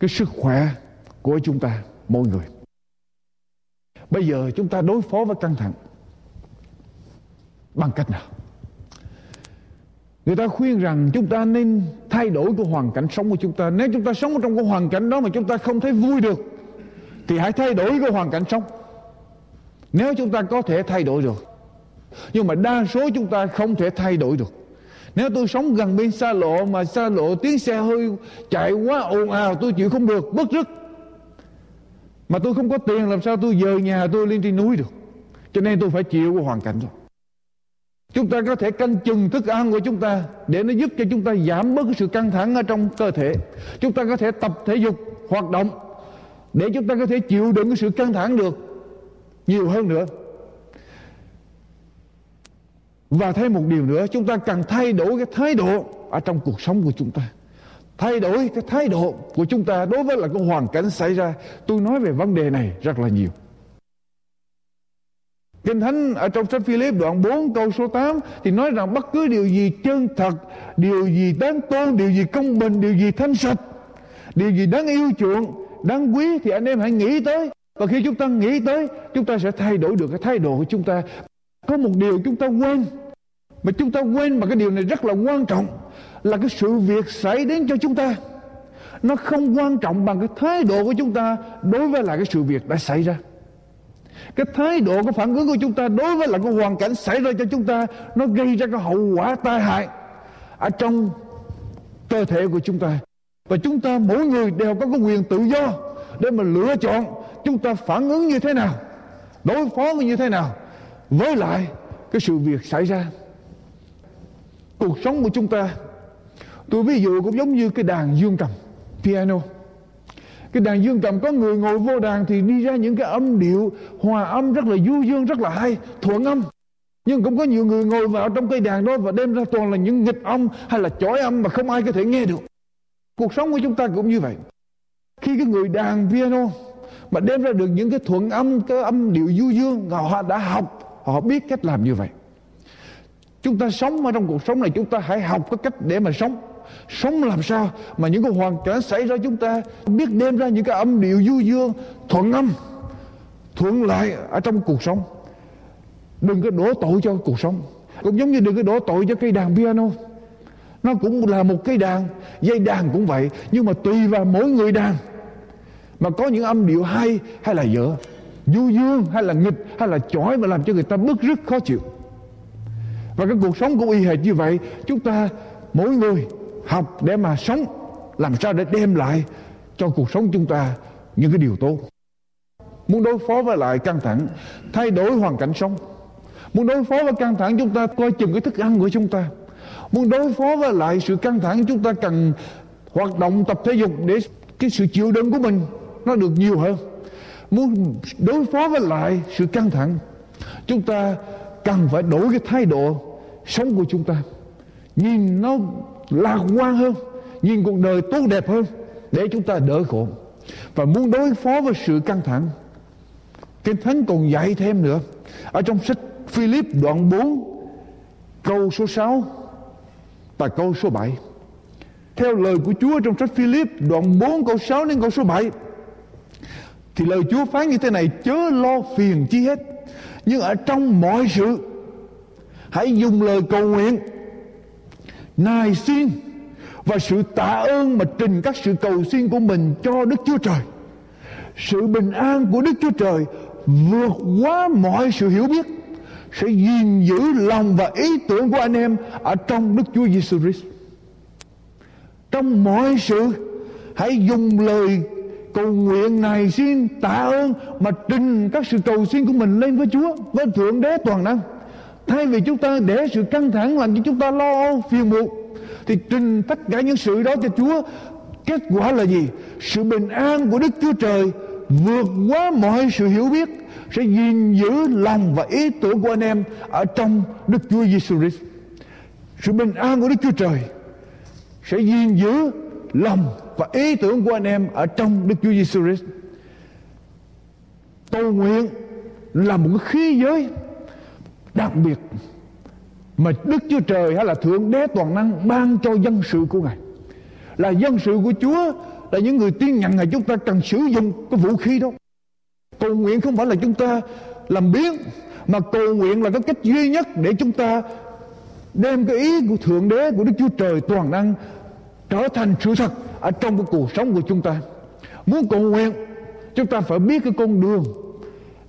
cái sức khỏe của chúng ta mỗi người bây giờ chúng ta đối phó với căng thẳng bằng cách nào Người ta khuyên rằng chúng ta nên thay đổi cái hoàn cảnh sống của chúng ta. Nếu chúng ta sống trong cái hoàn cảnh đó mà chúng ta không thấy vui được, thì hãy thay đổi cái hoàn cảnh sống. Nếu chúng ta có thể thay đổi được. Nhưng mà đa số chúng ta không thể thay đổi được. Nếu tôi sống gần bên xa lộ mà xa lộ tiếng xe hơi chạy quá ồn ào tôi chịu không được, bức rứt. Mà tôi không có tiền làm sao tôi dời nhà tôi lên trên núi được. Cho nên tôi phải chịu cái hoàn cảnh rồi Chúng ta có thể canh chừng thức ăn của chúng ta để nó giúp cho chúng ta giảm bớt cái sự căng thẳng ở trong cơ thể. Chúng ta có thể tập thể dục, hoạt động để chúng ta có thể chịu đựng cái sự căng thẳng được nhiều hơn nữa. Và thêm một điều nữa, chúng ta cần thay đổi cái thái độ ở trong cuộc sống của chúng ta. Thay đổi cái thái độ của chúng ta đối với là cái hoàn cảnh xảy ra. Tôi nói về vấn đề này rất là nhiều. Kinh Thánh ở trong sách Philip đoạn 4 câu số 8 thì nói rằng bất cứ điều gì chân thật, điều gì đáng tôn, điều gì công bình, điều gì thanh sạch, điều gì đáng yêu chuộng, đáng quý thì anh em hãy nghĩ tới. Và khi chúng ta nghĩ tới, chúng ta sẽ thay đổi được cái thái độ của chúng ta. Có một điều chúng ta quên, mà chúng ta quên mà cái điều này rất là quan trọng là cái sự việc xảy đến cho chúng ta. Nó không quan trọng bằng cái thái độ của chúng ta đối với lại cái sự việc đã xảy ra. Cái thái độ cái phản ứng của chúng ta đối với lại cái hoàn cảnh xảy ra cho chúng ta nó gây ra cái hậu quả tai hại ở trong cơ thể của chúng ta. Và chúng ta mỗi người đều có cái quyền tự do để mà lựa chọn chúng ta phản ứng như thế nào đối phó với như thế nào với lại, cái sự việc xảy ra, cuộc sống của chúng ta, tôi ví dụ cũng giống như cái đàn dương cầm, piano. Cái đàn dương cầm có người ngồi vô đàn thì đi ra những cái âm điệu, hòa âm rất là du dương, rất là hay, thuận âm. Nhưng cũng có nhiều người ngồi vào trong cây đàn đó và đem ra toàn là những nghịch âm hay là chói âm mà không ai có thể nghe được. Cuộc sống của chúng ta cũng như vậy. Khi cái người đàn piano mà đem ra được những cái thuận âm, cái âm điệu du dương họ đã học họ biết cách làm như vậy. Chúng ta sống ở trong cuộc sống này, chúng ta hãy học cái cách để mà sống. Sống làm sao mà những cái hoàn cảnh xảy ra chúng ta biết đem ra những cái âm điệu du dương, thuận âm, thuận lại ở trong cuộc sống. Đừng có đổ tội cho cuộc sống. Cũng giống như đừng có đổ tội cho cây đàn piano. Nó cũng là một cây đàn, dây đàn cũng vậy. Nhưng mà tùy vào mỗi người đàn. Mà có những âm điệu hay hay là dở du dương hay là nghịch hay là chói mà làm cho người ta bức rất khó chịu. Và cái cuộc sống cũng y hệt như vậy, chúng ta mỗi người học để mà sống, làm sao để đem lại cho cuộc sống chúng ta những cái điều tốt. Muốn đối phó với lại căng thẳng, thay đổi hoàn cảnh sống. Muốn đối phó với căng thẳng, chúng ta coi chừng cái thức ăn của chúng ta. Muốn đối phó với lại sự căng thẳng, chúng ta cần hoạt động tập thể dục để cái sự chịu đựng của mình nó được nhiều hơn muốn đối phó với lại sự căng thẳng, chúng ta cần phải đổi cái thái độ sống của chúng ta. Nhìn nó lạc quan hơn, nhìn cuộc đời tốt đẹp hơn để chúng ta đỡ khổ. Và muốn đối phó với sự căng thẳng, Kinh Thánh còn dạy thêm nữa. Ở trong sách Philip đoạn 4 câu số 6 và câu số 7 theo lời của Chúa trong sách Philip đoạn 4 câu 6 đến câu số 7 thì lời Chúa phán như thế này, chớ lo phiền chi hết nhưng ở trong mọi sự, hãy dùng lời cầu nguyện, nài xin và sự tạ ơn mà trình các sự cầu xin của mình cho Đức Chúa Trời. Sự bình an của Đức Chúa Trời vượt quá mọi sự hiểu biết, sẽ gìn giữ lòng và ý tưởng của anh em ở trong Đức Chúa Giêsu Christ. Trong mọi sự, hãy dùng lời cầu nguyện này xin tạ ơn mà trình các sự cầu xin của mình lên với Chúa, với Thượng Đế toàn năng. Thay vì chúng ta để sự căng thẳng làm cho chúng ta lo âu, phiền muộn, thì trình tất cả những sự đó cho Chúa. Kết quả là gì? Sự bình an của Đức Chúa Trời vượt quá mọi sự hiểu biết, sẽ gìn giữ lòng và ý tưởng của anh em ở trong Đức Chúa Giêsu Christ. Sự bình an của Đức Chúa Trời sẽ gìn giữ lòng và ý tưởng của anh em ở trong Đức Chúa Giêsu Christ, cầu nguyện là một cái khí giới đặc biệt mà Đức Chúa Trời hay là Thượng Đế toàn năng ban cho dân sự của Ngài. Là dân sự của Chúa, là những người tin nhận Ngài, chúng ta cần sử dụng cái vũ khí đó. Cầu nguyện không phải là chúng ta làm biến mà cầu nguyện là cái cách duy nhất để chúng ta đem cái ý của Thượng Đế, của Đức Chúa Trời toàn năng trở thành sự thật ở trong cái cuộc sống của chúng ta. Muốn cầu nguyện, chúng ta phải biết cái con đường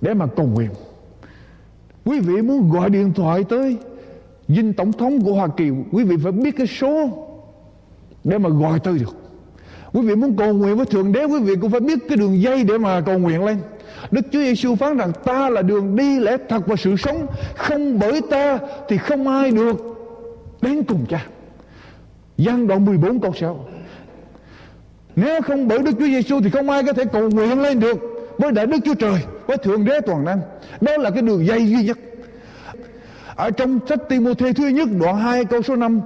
để mà cầu nguyện. Quý vị muốn gọi điện thoại tới dinh tổng thống của Hoa Kỳ, quý vị phải biết cái số để mà gọi tới được. Quý vị muốn cầu nguyện với thượng đế, quý vị cũng phải biết cái đường dây để mà cầu nguyện lên. Đức Chúa Giêsu phán rằng, ta là đường đi, lẽ thật và sự sống. Không bởi ta thì không ai được đến cùng cha. Giang đoạn 14 câu 6 nếu không bởi Đức Chúa Giêsu thì không ai có thể cầu nguyện lên được với đại Đức Chúa Trời, với Thượng Đế toàn năng. Đó là cái đường dây duy nhất. Ở trong sách Timothée thứ nhất, đoạn 2 câu số 5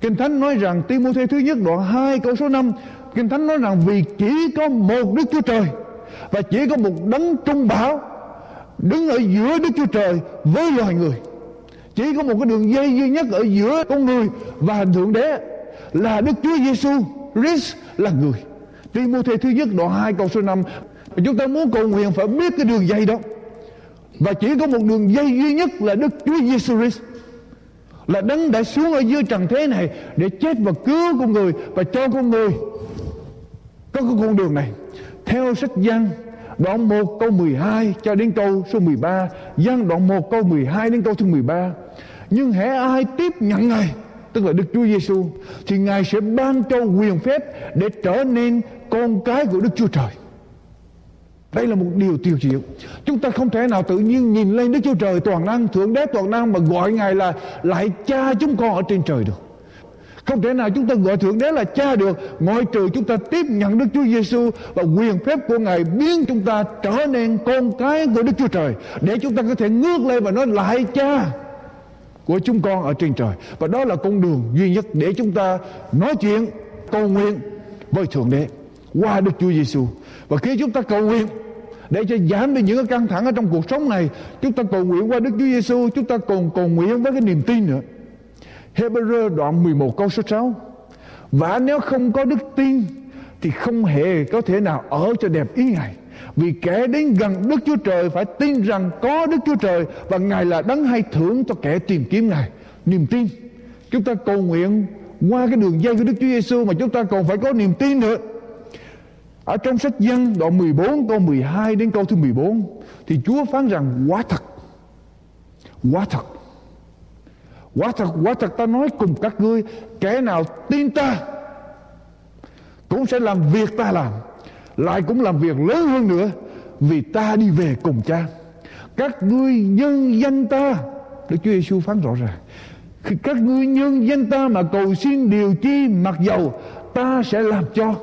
Kinh Thánh nói rằng Timothée thứ nhất, đoạn 2 câu số 5 Kinh Thánh nói rằng vì chỉ có một Đức Chúa Trời Và chỉ có một đấng trung bảo Đứng ở giữa Đức Chúa Trời với loài người. Chỉ có một cái đường dây duy nhất ở giữa con người và Thượng Đế Là Đức Chúa Giêsu Christ là người. Timothée thứ nhất đoạn 2 câu số 5 chúng ta muốn cầu nguyện phải biết cái đường dây đó. Và chỉ có một đường dây duy nhất là Đức Chúa Giêsu Christ. Là đấng đã xuống ở dưới trần thế này để chết và cứu con người và cho con người có cái con đường này. Theo sách Giăng, đoạn 1 câu 12 cho đến câu số 13 Giăng đoạn 1 câu 12 đến câu số 13 nhưng hễ ai tiếp nhận Ngài tức là Đức Chúa Giêsu thì Ngài sẽ ban cho quyền phép để trở nên con cái của Đức Chúa Trời. Đây là một điều tiêu diệu. Chúng ta không thể nào tự nhiên nhìn lên Đức Chúa Trời toàn năng, Thượng đế toàn năng mà gọi Ngài là, Lại cha chúng con ở trên trời được. Không thể nào chúng ta gọi Thượng đế là cha được, Ngoại trừ chúng ta tiếp nhận Đức Chúa Giêsu Và quyền phép của Ngài biến chúng ta trở nên con cái của Đức Chúa Trời, Để chúng ta có thể ngước lên và nói, lại cha của chúng con ở trên trời. Và đó là con đường duy nhất để chúng ta nói chuyện, cầu nguyện với Thượng Đế, qua Đức Chúa Giêsu và khi chúng ta cầu nguyện để cho giảm đi những cái căng thẳng ở trong cuộc sống này, chúng ta cầu nguyện qua Đức Chúa Giêsu chúng ta còn cầu nguyện với cái niềm tin nữa. Hebrew đoạn 11 câu số 6 và nếu không có đức tin thì không hề có thể nào ở cho đẹp ý Ngài vì kẻ đến gần Đức Chúa Trời phải tin rằng có Đức Chúa Trời và Ngài là đấng hay thưởng cho kẻ tìm kiếm Ngài niềm tin chúng ta cầu nguyện qua cái đường dây của Đức Chúa Giêsu mà chúng ta còn phải có niềm tin nữa ở trong sách dân đoạn 14 câu 12 đến câu thứ 14 thì Chúa phán rằng quá thật. Quá thật. Quá thật, quá thật ta nói cùng các ngươi kẻ nào tin ta cũng sẽ làm việc ta làm lại cũng làm việc lớn hơn nữa, vì ta đi về cùng cha. Các ngươi nhân danh ta. Đức Chúa Giêsu phán rõ ràng. Khi các ngươi nhân danh ta mà cầu xin điều chi mặc dầu, ta sẽ làm cho,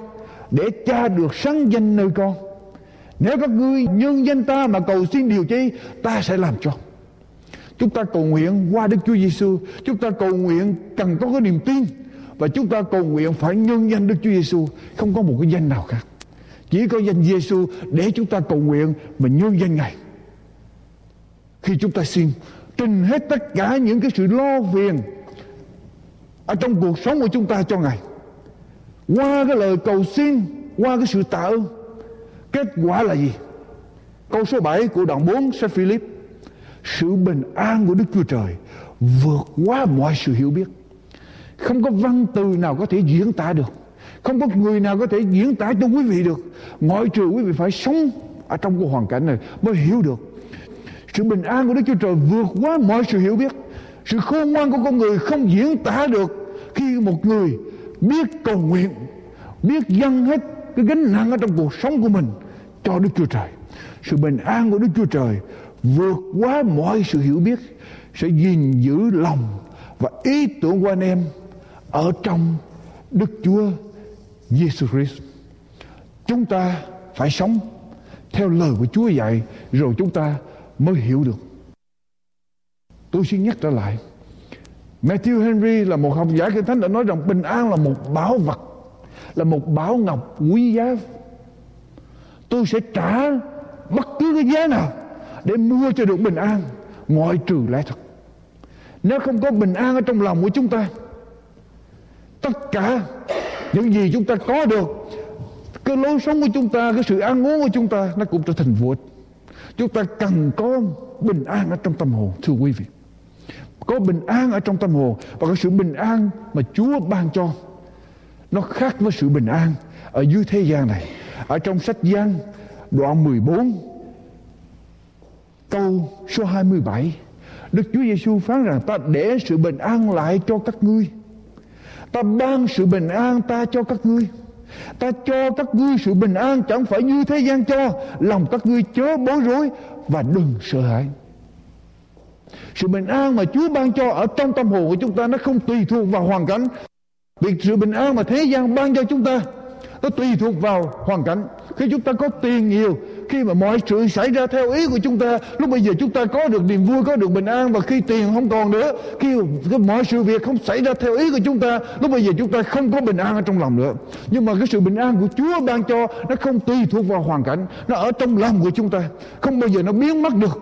để cha được sáng danh nơi con. Nếu các ngươi nhân danh ta mà cầu xin điều chi, ta sẽ làm cho. Chúng ta cầu nguyện qua Đức Chúa Giêsu chúng ta cầu nguyện cần có cái niềm tin. Và chúng ta cầu nguyện phải nhân danh Đức Chúa Giêsu không có một cái danh nào khác chỉ có danh Giêsu để chúng ta cầu nguyện và nhân danh Ngài. Khi chúng ta xin, trình hết tất cả những cái sự lo phiền ở trong cuộc sống của chúng ta cho ngài. Qua cái lời cầu xin, qua cái sự tạ ơn, kết quả là gì? Câu số 7 của đoạn 4 sách Philip, sự bình an của Đức Chúa Trời vượt quá mọi sự hiểu biết. Không có văn từ nào có thể diễn tả được không có người nào có thể diễn tả cho quý vị được. Ngoại trừ quý vị phải sống ở trong cái hoàn cảnh này mới hiểu được. Sự bình an của Đức Chúa Trời vượt quá mọi sự hiểu biết. Sự khôn ngoan của con người không diễn tả được khi một người biết cầu nguyện, biết dâng hết cái gánh nặng ở trong cuộc sống của mình cho Đức Chúa Trời. Sự bình an của Đức Chúa Trời vượt quá mọi sự hiểu biết, sẽ gìn giữ lòng và ý tưởng của anh em ở trong Đức Chúa Jesus Christ. Chúng ta phải sống theo lời của Chúa dạy rồi chúng ta mới hiểu được. Tôi xin nhắc trở lại. Matthew Henry là một học giả kinh thánh đã nói rằng bình an là một bảo vật, là một bảo ngọc quý giá. Tôi sẽ trả bất cứ cái giá nào để mua cho được bình an ngoại trừ lẽ thật. Nếu không có bình an ở trong lòng của chúng ta, tất cả những gì chúng ta có được, cái lối sống của chúng ta, cái sự ăn uống của chúng ta, nó cũng trở thành vô ích chúng ta cần có bình an ở trong tâm hồn, thưa quý vị. Có bình an ở trong tâm hồn và cái sự bình an mà Chúa ban cho, nó khác với sự bình an ở dưới thế gian này. Ở trong sách Giăng, đoạn 14 câu số 27 Đức Chúa Giêsu phán rằng, ta để sự bình an lại cho các ngươi ta ban sự bình an ta cho các ngươi. Ta cho các ngươi sự bình an chẳng phải như thế gian cho. Lòng các ngươi chớ bối rối và đừng sợ hãi. Sự bình an mà Chúa ban cho ở trong tâm hồn của chúng ta nó không tùy thuộc vào hoàn cảnh. Vì sự bình an mà thế gian ban cho chúng ta, nó tùy thuộc vào hoàn cảnh. Khi chúng ta có tiền nhiều khi mà mọi sự xảy ra theo ý của chúng ta, lúc bây giờ chúng ta có được niềm vui, có được bình an và khi tiền không còn nữa, khi mọi sự việc không xảy ra theo ý của chúng ta, lúc bây giờ chúng ta không có bình an ở trong lòng nữa. Nhưng mà cái sự bình an của Chúa ban cho nó không tùy thuộc vào hoàn cảnh, nó ở trong lòng của chúng ta, không bao giờ nó biến mất được.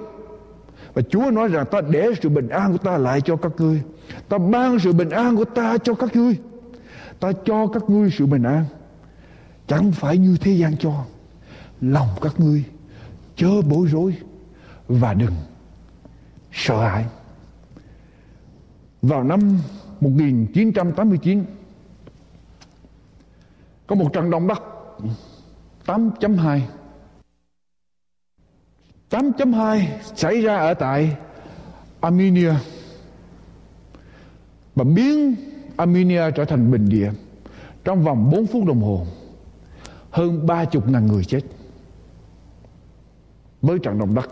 Và Chúa nói rằng ta để sự bình an của ta lại cho các ngươi, ta ban sự bình an của ta cho các ngươi, ta cho các ngươi sự bình an. Chẳng phải như thế gian cho lòng các ngươi, chớ bối rối và đừng sợ hãi. Vào năm 1989 có một trận động đất 8.2 8.2 xảy ra ở tại Armenia. Và biến Armenia trở thành bình địa trong vòng 4 phút đồng hồ, hơn ba chục ngàn người chết với trận động đất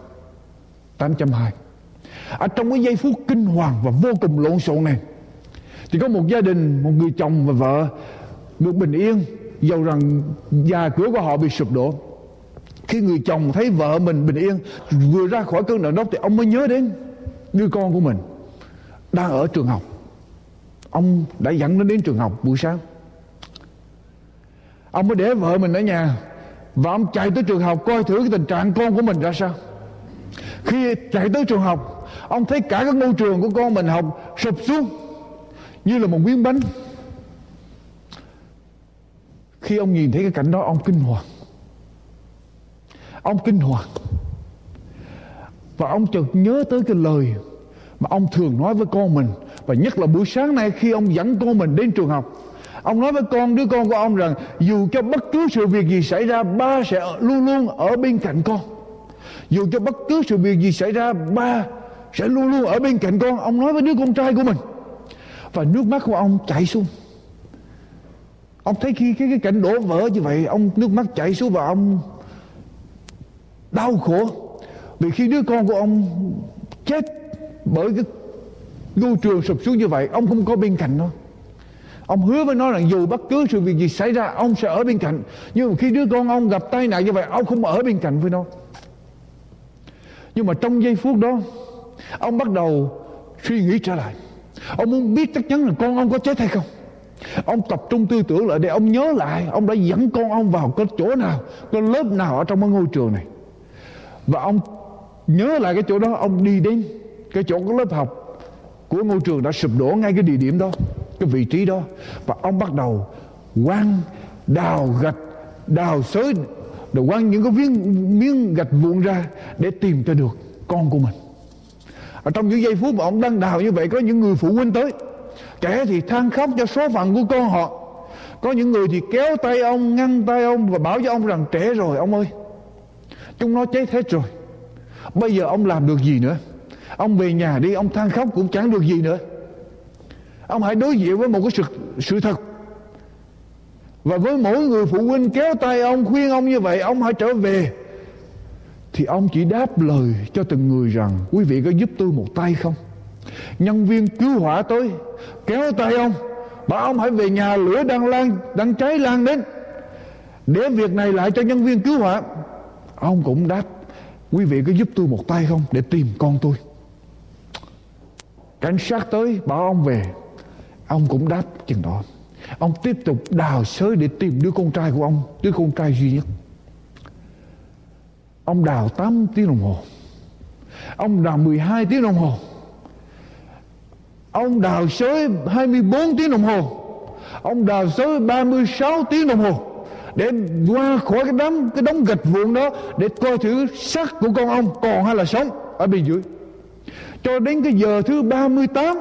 8.2 ở trong cái giây phút kinh hoàng và vô cùng lộn xộn này, thì có một gia đình, một người chồng và vợ được bình yên, dầu rằng nhà cửa của họ bị sụp đổ. Khi người chồng thấy vợ mình bình yên, vừa ra khỏi cơn động đất thì ông mới nhớ đến đứa con của mình đang ở trường học. Ông đã dẫn nó đến trường học buổi sáng. Ông mới để vợ mình ở nhà và ông chạy tới trường học coi thử cái tình trạng con của mình ra sao. Khi chạy tới trường học, ông thấy cả cái ngôi trường của con mình học sụp xuống, như là một miếng bánh. Khi ông nhìn thấy cái cảnh đó, ông kinh hoàng. Ông kinh hoàng. Và ông chợt nhớ tới cái lời mà ông thường nói với con mình. Và nhất là buổi sáng nay khi ông dẫn con mình đến trường học Ông nói với con đứa con của ông rằng dù cho bất cứ sự việc gì xảy ra ba sẽ luôn luôn ở bên cạnh con. Dù cho bất cứ sự việc gì xảy ra ba sẽ luôn luôn ở bên cạnh con. Ông nói với đứa con trai của mình. Và nước mắt của ông chảy xuống. Ông thấy khi cái, cái cảnh đổ vỡ như vậy Ông nước mắt chảy xuống và ông Đau khổ Vì khi đứa con của ông Chết bởi cái ngôi trường sụp xuống như vậy Ông không có bên cạnh nó Ông hứa với nó rằng dù bất cứ sự việc gì xảy ra, Ông sẽ ở bên cạnh. Nhưng mà khi đứa con ông gặp tai nạn như vậy, Ông không ở bên cạnh với nó. Nhưng mà trong giây phút đó, Ông bắt đầu suy nghĩ trở lại. Ông muốn biết chắc chắn là con ông có chết hay không. Ông tập trung tư tưởng lại để ông nhớ lại Ông đã dẫn con ông vào cái chỗ nào, Cái lớp nào ở trong cái ngôi trường này. Và ông nhớ lại cái chỗ đó, Ông đi đến cái chỗ, cái lớp học của ngôi trường đã sụp đổ ngay cái địa điểm đó cái vị trí đó. Và ông bắt đầu quăng đào gạch, đào xới rồi quăng những cái miếng miếng gạch vụn ra để tìm cho được con của mình. Ở trong những giây phút mà ông đang đào như vậy, có những người phụ huynh tới. Trẻ thì than khóc cho số phận của con họ. Có những người thì kéo tay ông, ngăn tay ông và bảo cho ông rằng, trẻ rồi, ông ơi, chúng nó chết hết rồi. Bây giờ ông làm được gì nữa? Ông về nhà đi, ông than khóc cũng chẳng được gì nữa ông hãy đối diện với một cái sự sự thật. Và với mỗi người phụ huynh kéo tay ông, khuyên ông như vậy, ông hãy trở về. Thì ông chỉ đáp lời cho từng người rằng, quý vị có giúp tôi một tay không? Nhân viên cứu hỏa tới, kéo tay ông, bảo ông hãy về nhà, lửa đang lan, đang cháy lan đến. Để việc này lại cho nhân viên cứu hỏa. Ông cũng đáp, quý vị có giúp tôi một tay không? Để tìm con tôi. Cảnh sát tới, bảo ông về ông cũng đáp chừng đó. Ông tiếp tục đào sới để tìm đứa con trai của ông, đứa con trai duy nhất. Ông đào 8 tiếng đồng hồ. Ông đào 12 tiếng đồng hồ. Ông đào sới 24 tiếng đồng hồ. Ông đào sới 36 tiếng đồng hồ. Để qua khỏi cái đám, cái đống gạch vụn đó, để coi thử xác của con ông còn hay là sống ở bên dưới. Cho đến cái giờ thứ 38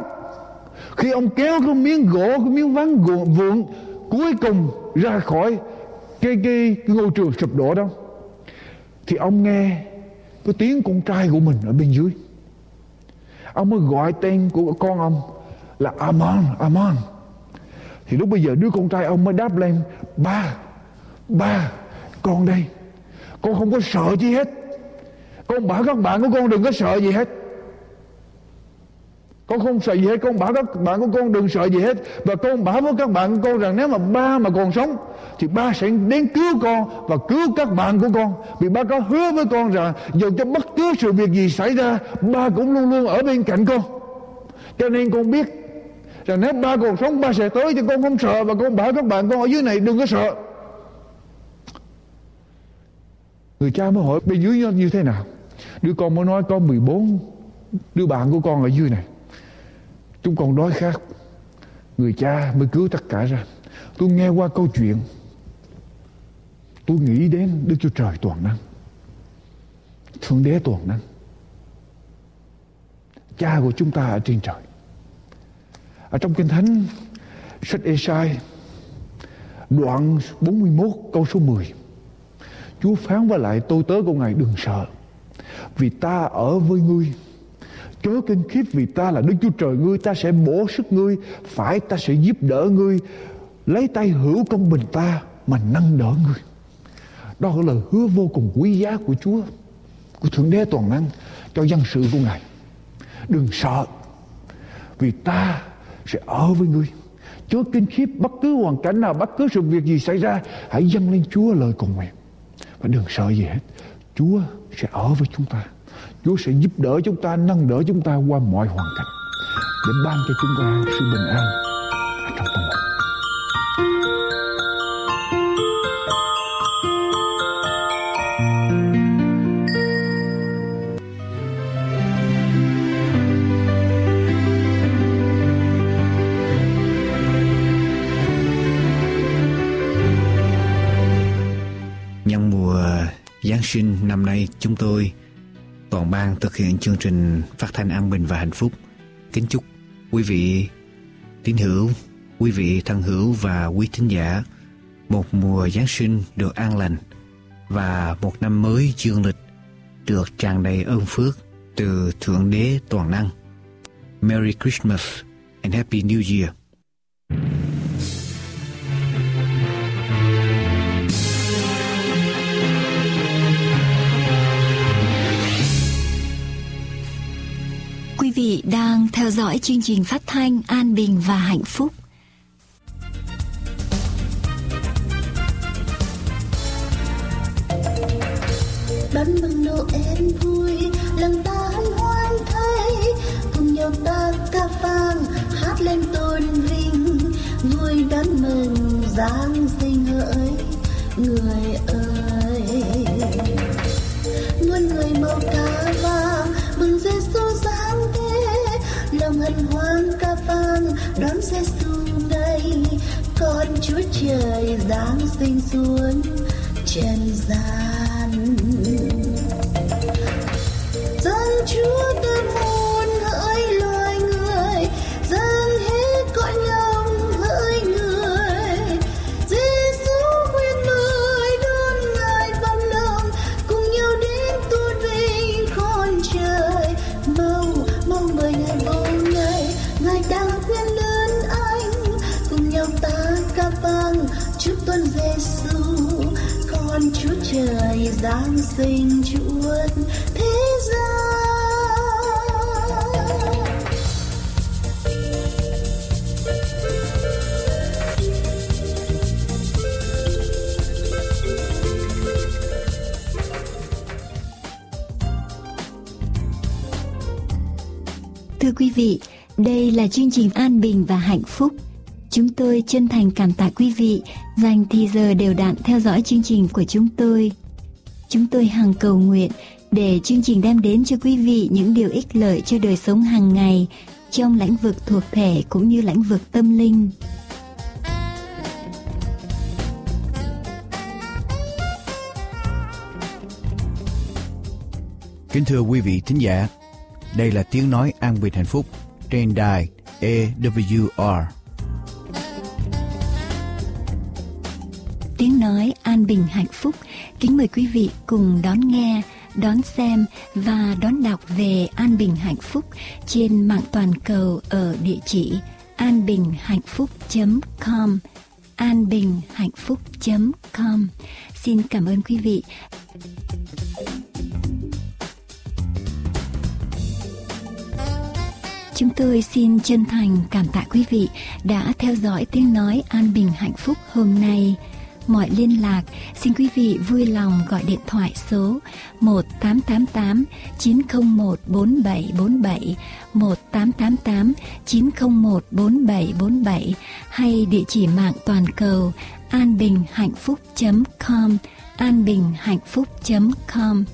khi ông kéo cái miếng gỗ cái miếng ván vụn cuối cùng ra khỏi cái, cái, cái ngôi trường sụp đổ đó thì ông nghe cái tiếng con trai của mình ở bên dưới. Ông mới gọi tên của con ông là Aman Aman. Thì lúc bây giờ đứa con trai ông mới đáp lên ba ba con đây con không có sợ chi hết. Con bảo các bạn của con đừng có sợ gì hết con không sợ gì hết, con bảo các bạn của con đừng sợ gì hết. Và con bảo với các bạn của con rằng nếu mà ba mà còn sống, thì ba sẽ đến cứu con và cứu các bạn của con. Vì ba có hứa với con rằng dù cho bất cứ sự việc gì xảy ra, ba cũng luôn luôn ở bên cạnh con. Cho nên con biết rằng nếu ba còn sống, ba sẽ tới cho con, không sợ. Và con bảo các bạn con ở dưới này đừng có sợ. Người cha mới hỏi bên dưới như thế nào? Đứa con mới nói, có 14 đứa bạn của con ở dưới này chúng con đói khát. Người cha mới cứu tất cả ra. Tôi nghe qua câu chuyện. Tôi nghĩ đến đức chúa trời toàn năng. Thượng đế toàn năng. Cha của chúng ta ở trên trời. Ở trong kinh thánh, sách Esai, đoạn 41 câu số 10 Chúa phán với lại tôi tớ của Ngài đừng sợ, vì ta ở với ngươi chớ kinh khiếp vì ta là Đức Chúa Trời ngươi, ta sẽ bổ sức ngươi, phải ta sẽ giúp đỡ ngươi. Lấy tay hữu công bình ta mà nâng đỡ ngươi. Đó là lời hứa vô cùng quý giá của Chúa, của Thượng Đế toàn năng, cho dân sự của Ngài. Đừng sợ, vì ta sẽ ở với ngươi. Chớ kinh khiếp bất cứ hoàn cảnh nào, bất cứ sự việc gì xảy ra, hãy dâng lên Chúa lời cầu nguyện. Và đừng sợ gì hết, Chúa sẽ ở với chúng ta. Chúa sẽ giúp đỡ chúng ta, nâng đỡ chúng ta qua mọi hoàn cảnh để ban cho chúng ta sự bình an trong tâm hồn. Nhân mùa Giáng sinh năm nay chúng tôi toàn ban thực hiện chương trình phát thanh an bình và hạnh phúc. Kính chúc quý vị tín hữu, quý vị thân hữu và quý thính giả một mùa Giáng sinh được an lành và một năm mới dương lịch được tràn đầy ơn phước từ Thượng Đế Toàn Năng. Merry Christmas and Happy New Year. Vị đang theo dõi chương trình phát thanh An Bình và Hạnh Phúc. đón mừng Noel vui lòng ta hân hoan thay cùng nhau ta ca vang, hát lên tôn vinh vui đón mừng giáng sinh hỡi người đón Giêsu đây. Con Chúa trời giáng sinh xuống trần gian. Dân Chúa tâm sinh chuốt thế gian Thưa quý vị, đây là chương trình An Bình và Hạnh Phúc. Chúng tôi chân thành cảm tạ quý vị dành thì giờ đều đặn theo dõi chương trình của chúng tôi. Chúng tôi hằng cầu nguyện để chương trình đem đến cho quý vị những điều ích lợi cho đời sống hàng ngày trong lĩnh vực thuộc thể cũng như lĩnh vực tâm linh. Kính thưa quý vị thính giả, đây là tiếng nói an bình hạnh phúc trên đài AWR. Tiếng nói an bình hạnh phúc, kính mời quý vị cùng đón nghe, đón xem và đón đọc về an bình hạnh phúc trên mạng toàn cầu ở địa chỉ anbinhhạnhphúc.com anbinhhạnhphúc.com Xin cảm ơn quý vị. Chúng tôi xin chân thành cảm tạ quý vị đã theo dõi tiếng nói an bình hạnh phúc hôm nay. Mọi liên lạc. Xin quý vị vui lòng gọi điện thoại số 1888 901 4747 1888 901 4747 hay địa chỉ mạng toàn cầu anbinhhạnhphúc.com anbinhhạnhphúc.com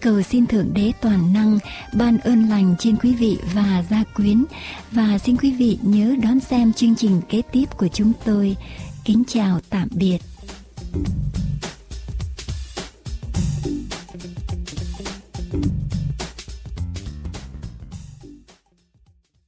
cầu xin thượng đế toàn năng ban ơn lành trên quý vị và gia quyến. Và xin quý vị nhớ đón xem chương trình kế tiếp của chúng tôi. Kính chào tạm biệt. Thank you.